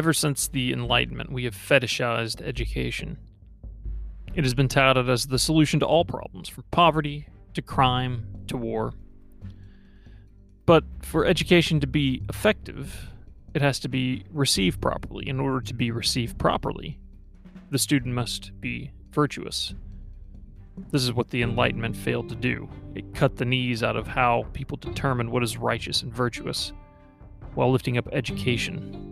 Ever since the Enlightenment, we have fetishized education. It has been touted as the solution to all problems, from poverty to crime to war. But for education to be effective, it has to be received properly. In order to be received properly, the student must be virtuous. This is what the Enlightenment failed to do. It cut the knees out of how people determine what is righteous and virtuous while lifting up education.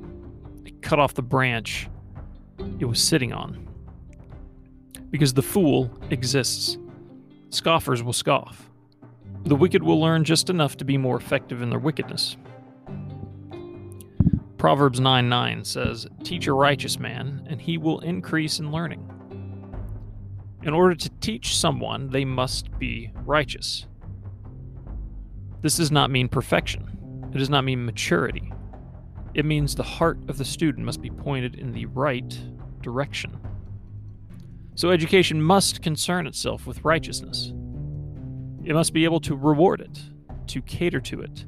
Cut off the branch it was sitting on. Because the fool exists. Scoffers will scoff. The wicked will learn just enough to be more effective in their wickedness. Proverbs 9 9 says, Teach a righteous man, and he will increase in learning. In order to teach someone, they must be righteous. This does not mean perfection, it does not mean maturity. It means the heart of the student must be pointed in the right direction. So, education must concern itself with righteousness. It must be able to reward it, to cater to it,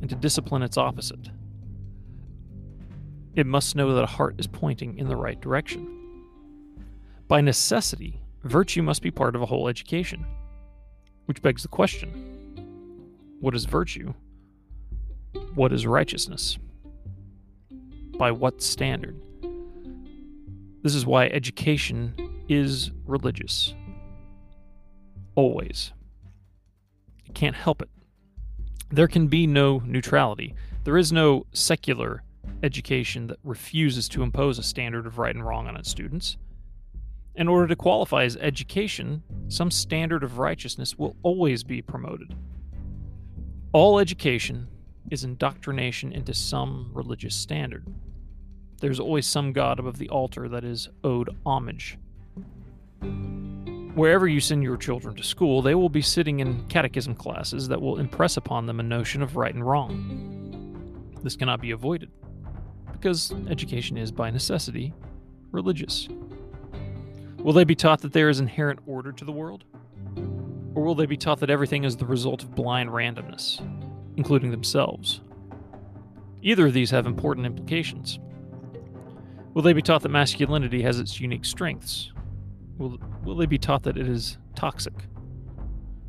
and to discipline its opposite. It must know that a heart is pointing in the right direction. By necessity, virtue must be part of a whole education. Which begs the question what is virtue? What is righteousness? By what standard? This is why education is religious. Always. It can't help it. There can be no neutrality. There is no secular education that refuses to impose a standard of right and wrong on its students. In order to qualify as education, some standard of righteousness will always be promoted. All education is indoctrination into some religious standard. There's always some god above the altar that is owed homage. Wherever you send your children to school, they will be sitting in catechism classes that will impress upon them a notion of right and wrong. This cannot be avoided, because education is, by necessity, religious. Will they be taught that there is inherent order to the world? Or will they be taught that everything is the result of blind randomness, including themselves? Either of these have important implications. Will they be taught that masculinity has its unique strengths? Will, will they be taught that it is toxic?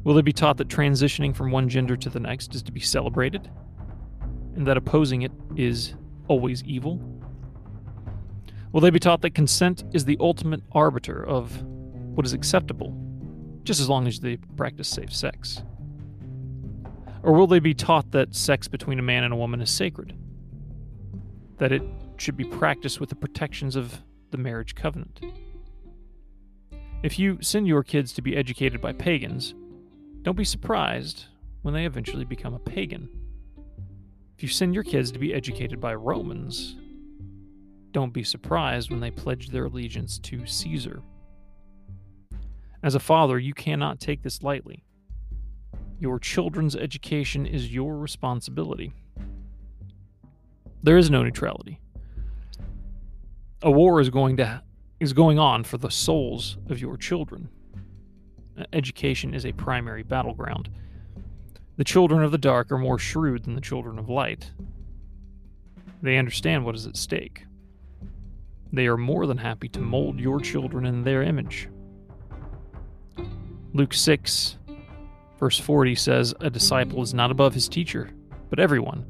Will they be taught that transitioning from one gender to the next is to be celebrated? And that opposing it is always evil? Will they be taught that consent is the ultimate arbiter of what is acceptable, just as long as they practice safe sex? Or will they be taught that sex between a man and a woman is sacred? That it should be practiced with the protections of the marriage covenant? If you send your kids to be educated by pagans, don't be surprised when they eventually become a pagan. If you send your kids to be educated by Romans, don't be surprised when they pledge their allegiance to Caesar. As a father, you cannot take this lightly. Your children's education is your responsibility. There is no neutrality. A war is going to is going on for the souls of your children. Education is a primary battleground. The children of the dark are more shrewd than the children of light. They understand what is at stake. They are more than happy to mold your children in their image. Luke 6, verse 40 says, A disciple is not above his teacher, but everyone,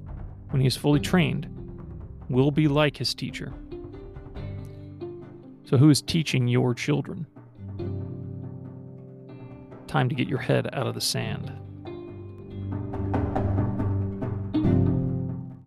when he is fully trained, will be like his teacher. So, who is teaching your children? Time to get your head out of the sand.